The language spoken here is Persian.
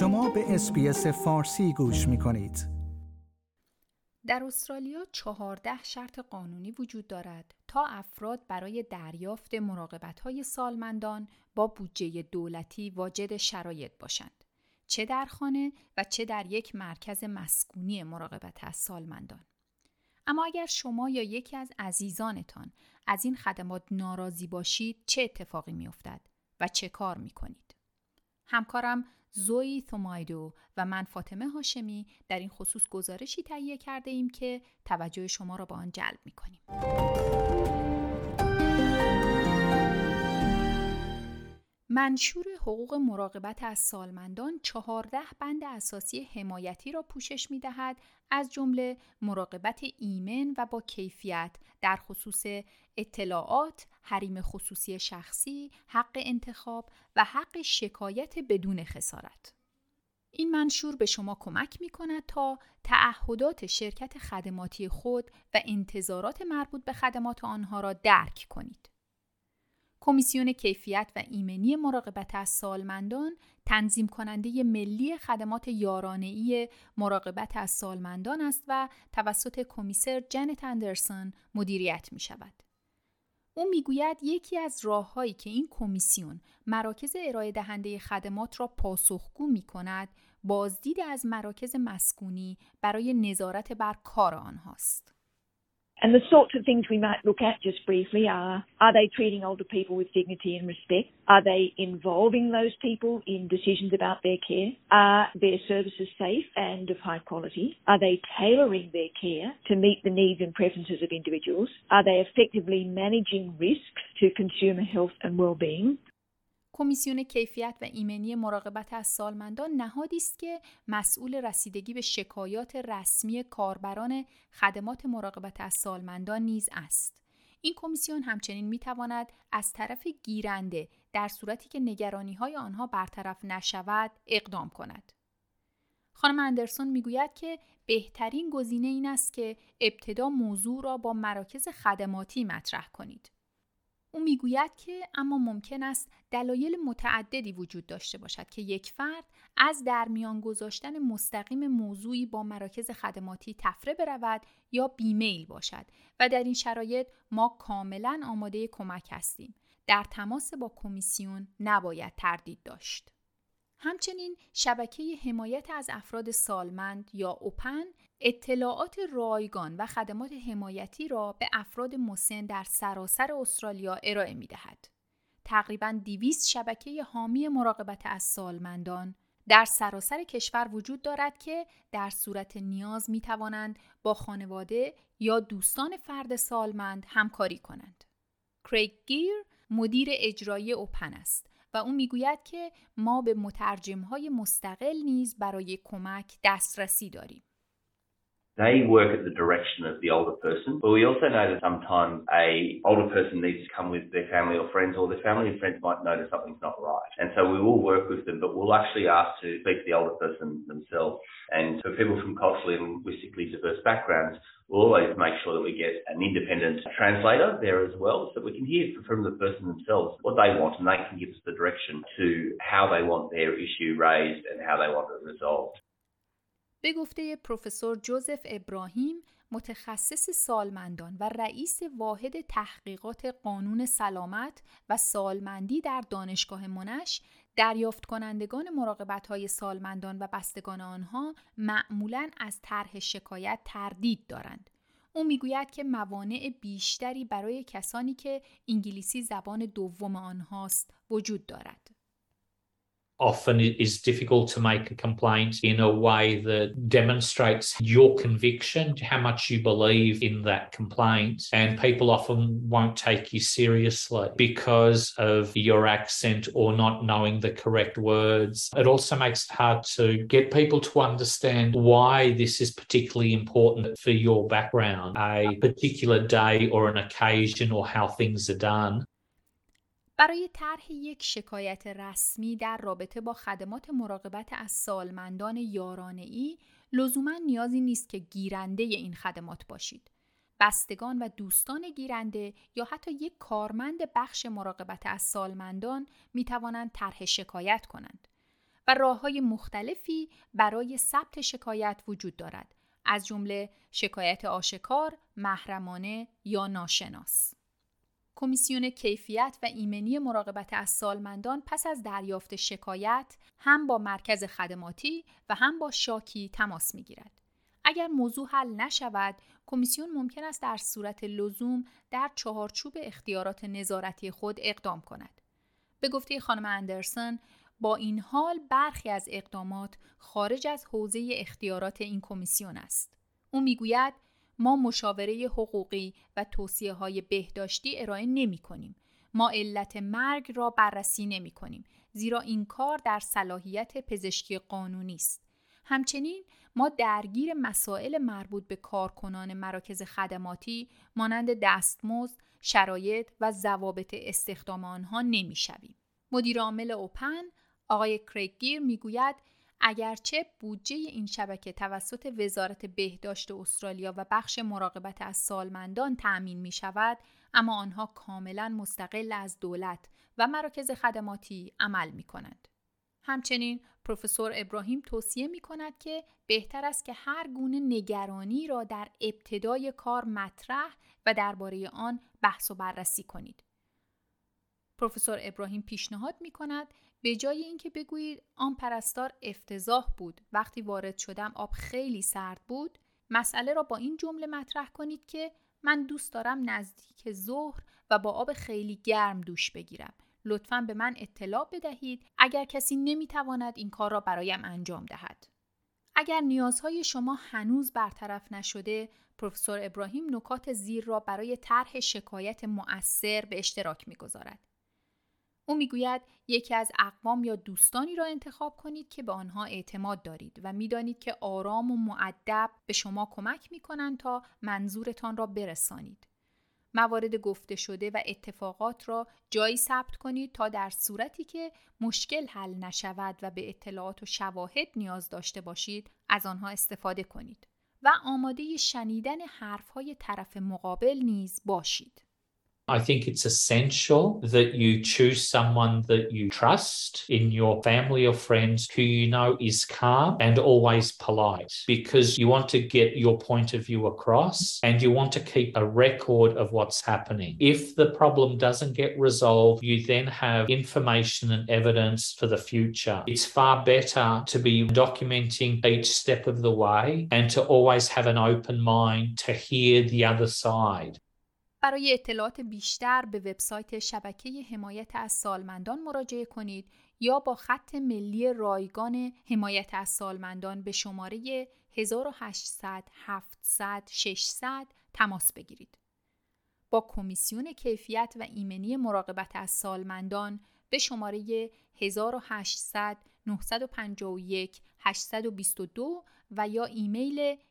شما به اسپیس فارسی گوش می کنید. در استرالیا چهارده شرط قانونی وجود دارد تا افراد برای دریافت مراقبت های سالمندان با بودجه دولتی واجد شرایط باشند. چه در خانه و چه در یک مرکز مسکونی مراقبت از سالمندان. اما اگر شما یا یکی از عزیزانتان از این خدمات ناراضی باشید چه اتفاقی می افتد و چه کار می کنید؟ همکارم زوی ثومایدو و من فاطمه هاشمی در این خصوص گزارشی تهیه کرده ایم که توجه شما را به آن جلب می کنیم. منشور حقوق مراقبت از سالمندان چهارده بند اساسی حمایتی را پوشش می دهد از جمله مراقبت ایمن و با کیفیت در خصوص اطلاعات، حریم خصوصی شخصی، حق انتخاب و حق شکایت بدون خسارت. این منشور به شما کمک می کند تا تعهدات شرکت خدماتی خود و انتظارات مربوط به خدمات آنها را درک کنید. کمیسیون کیفیت و ایمنی مراقبت از سالمندان تنظیم کننده ملی خدمات یارانه‌ای مراقبت از سالمندان است و توسط کمیسر جنت اندرسون مدیریت می شود. او می‌گوید یکی از راههایی که این کمیسیون مراکز ارائه دهنده خدمات را پاسخگو می کند بازدید از مراکز مسکونی برای نظارت بر کار آنهاست. And the sorts of things we might look at just briefly are are they treating older people with dignity and respect? Are they involving those people in decisions about their care? Are their services safe and of high quality? Are they tailoring their care to meet the needs and preferences of individuals? Are they effectively managing risks to consumer health and well-being? کمیسیون کیفیت و ایمنی مراقبت از سالمندان نهادی است که مسئول رسیدگی به شکایات رسمی کاربران خدمات مراقبت از سالمندان نیز است. این کمیسیون همچنین می تواند از طرف گیرنده در صورتی که نگرانی های آنها برطرف نشود اقدام کند. خانم اندرسون می‌گوید که بهترین گزینه این است که ابتدا موضوع را با مراکز خدماتی مطرح کنید. او می‌گوید که اما ممکن است دلایل متعددی وجود داشته باشد که یک فرد از در میان گذاشتن مستقیم موضوعی با مراکز خدماتی تفره برود یا بیمیل باشد و در این شرایط ما کاملا آماده کمک هستیم. در تماس با کمیسیون نباید تردید داشت. همچنین شبکه حمایت از افراد سالمند یا اوپن اطلاعات رایگان و خدمات حمایتی را به افراد مسن در سراسر استرالیا ارائه می دهد. تقریبا 200 شبکه حامی مراقبت از سالمندان در سراسر کشور وجود دارد که در صورت نیاز می توانند با خانواده یا دوستان فرد سالمند همکاری کنند. کریگ گیر مدیر اجرایی اوپن است و او می‌گوید که ما به مترجم های مستقل نیز برای کمک دسترسی داریم. They work at the direction of the older person, but we also know that sometimes a older person needs to come with their family or friends, or their family and friends might notice something's not right. And so we will work with them, but we'll actually ask to speak to the older person themselves. And for people from culturally and linguistically diverse backgrounds, we'll always make sure that we get an independent translator there as well, so we can hear from the person themselves what they want, and they can give us the direction to how they want their issue raised and how they want it resolved. به گفته پروفسور جوزف ابراهیم متخصص سالمندان و رئیس واحد تحقیقات قانون سلامت و سالمندی در دانشگاه منش دریافت کنندگان مراقبت های سالمندان و بستگان آنها معمولا از طرح شکایت تردید دارند. او می‌گوید که موانع بیشتری برای کسانی که انگلیسی زبان دوم آنهاست وجود دارد. Often it is difficult to make a complaint in a way that demonstrates your conviction, how much you believe in that complaint. And people often won't take you seriously because of your accent or not knowing the correct words. It also makes it hard to get people to understand why this is particularly important for your background, a particular day or an occasion or how things are done. برای طرح یک شکایت رسمی در رابطه با خدمات مراقبت از سالمندان یارانه ای لزوما نیازی نیست که گیرنده این خدمات باشید. بستگان و دوستان گیرنده یا حتی یک کارمند بخش مراقبت از سالمندان می توانند طرح شکایت کنند. و راه های مختلفی برای ثبت شکایت وجود دارد از جمله شکایت آشکار، محرمانه یا ناشناس. کمیسیون کیفیت و ایمنی مراقبت از سالمندان پس از دریافت شکایت هم با مرکز خدماتی و هم با شاکی تماس می گیرد. اگر موضوع حل نشود، کمیسیون ممکن است در صورت لزوم در چهارچوب اختیارات نظارتی خود اقدام کند. به گفته خانم اندرسون، با این حال برخی از اقدامات خارج از حوزه اختیارات این کمیسیون است. او می‌گوید ما مشاوره حقوقی و توصیه های بهداشتی ارائه نمی کنیم. ما علت مرگ را بررسی نمی کنیم زیرا این کار در صلاحیت پزشکی قانونی است. همچنین ما درگیر مسائل مربوط به کارکنان مراکز خدماتی مانند دستمزد، شرایط و ضوابط استخدام آنها نمی‌شویم. مدیر عامل اوپن آقای کریگیر می‌گوید اگرچه بودجه این شبکه توسط وزارت بهداشت استرالیا و بخش مراقبت از سالمندان تأمین می شود اما آنها کاملا مستقل از دولت و مراکز خدماتی عمل می کنند. همچنین پروفسور ابراهیم توصیه می کند که بهتر است که هر گونه نگرانی را در ابتدای کار مطرح و درباره آن بحث و بررسی کنید. پروفسور ابراهیم پیشنهاد می کند به جای اینکه بگویید آن پرستار افتضاح بود وقتی وارد شدم آب خیلی سرد بود مسئله را با این جمله مطرح کنید که من دوست دارم نزدیک ظهر و با آب خیلی گرم دوش بگیرم. لطفا به من اطلاع بدهید اگر کسی نمی‌تواند این کار را برایم انجام دهد. اگر نیازهای شما هنوز برطرف نشده پروفسور ابراهیم نکات زیر را برای طرح شکایت مؤثر به اشتراک می‌گذارد. او می‌گوید یکی از اقوام یا دوستانی را انتخاب کنید که به آنها اعتماد دارید و می‌دانید که آرام و معدب به شما کمک می کنند تا منظورتان را برسانید. موارد گفته شده و اتفاقات را جایی ثبت کنید تا در صورتی که مشکل حل نشود و به اطلاعات و شواهد نیاز داشته باشید از آنها استفاده کنید و آماده شنیدن حرفهای طرف مقابل نیز باشید. I think it's essential that you choose someone that you trust in your family or friends who you know is calm and always polite because you want to get your point of view across and you want to keep a record of what's happening. If the problem doesn't get resolved, you then have information and evidence for the future. It's far better to be documenting each step of the way and to always have an open mind to hear the other side. برای اطلاعات بیشتر به وبسایت شبکه حمایت از سالمندان مراجعه کنید یا با خط ملی رایگان حمایت از سالمندان به شماره 1800 700 600 تماس بگیرید. با کمیسیون کیفیت و ایمنی مراقبت از سالمندان به شماره 1800 951 822 و یا ایمیل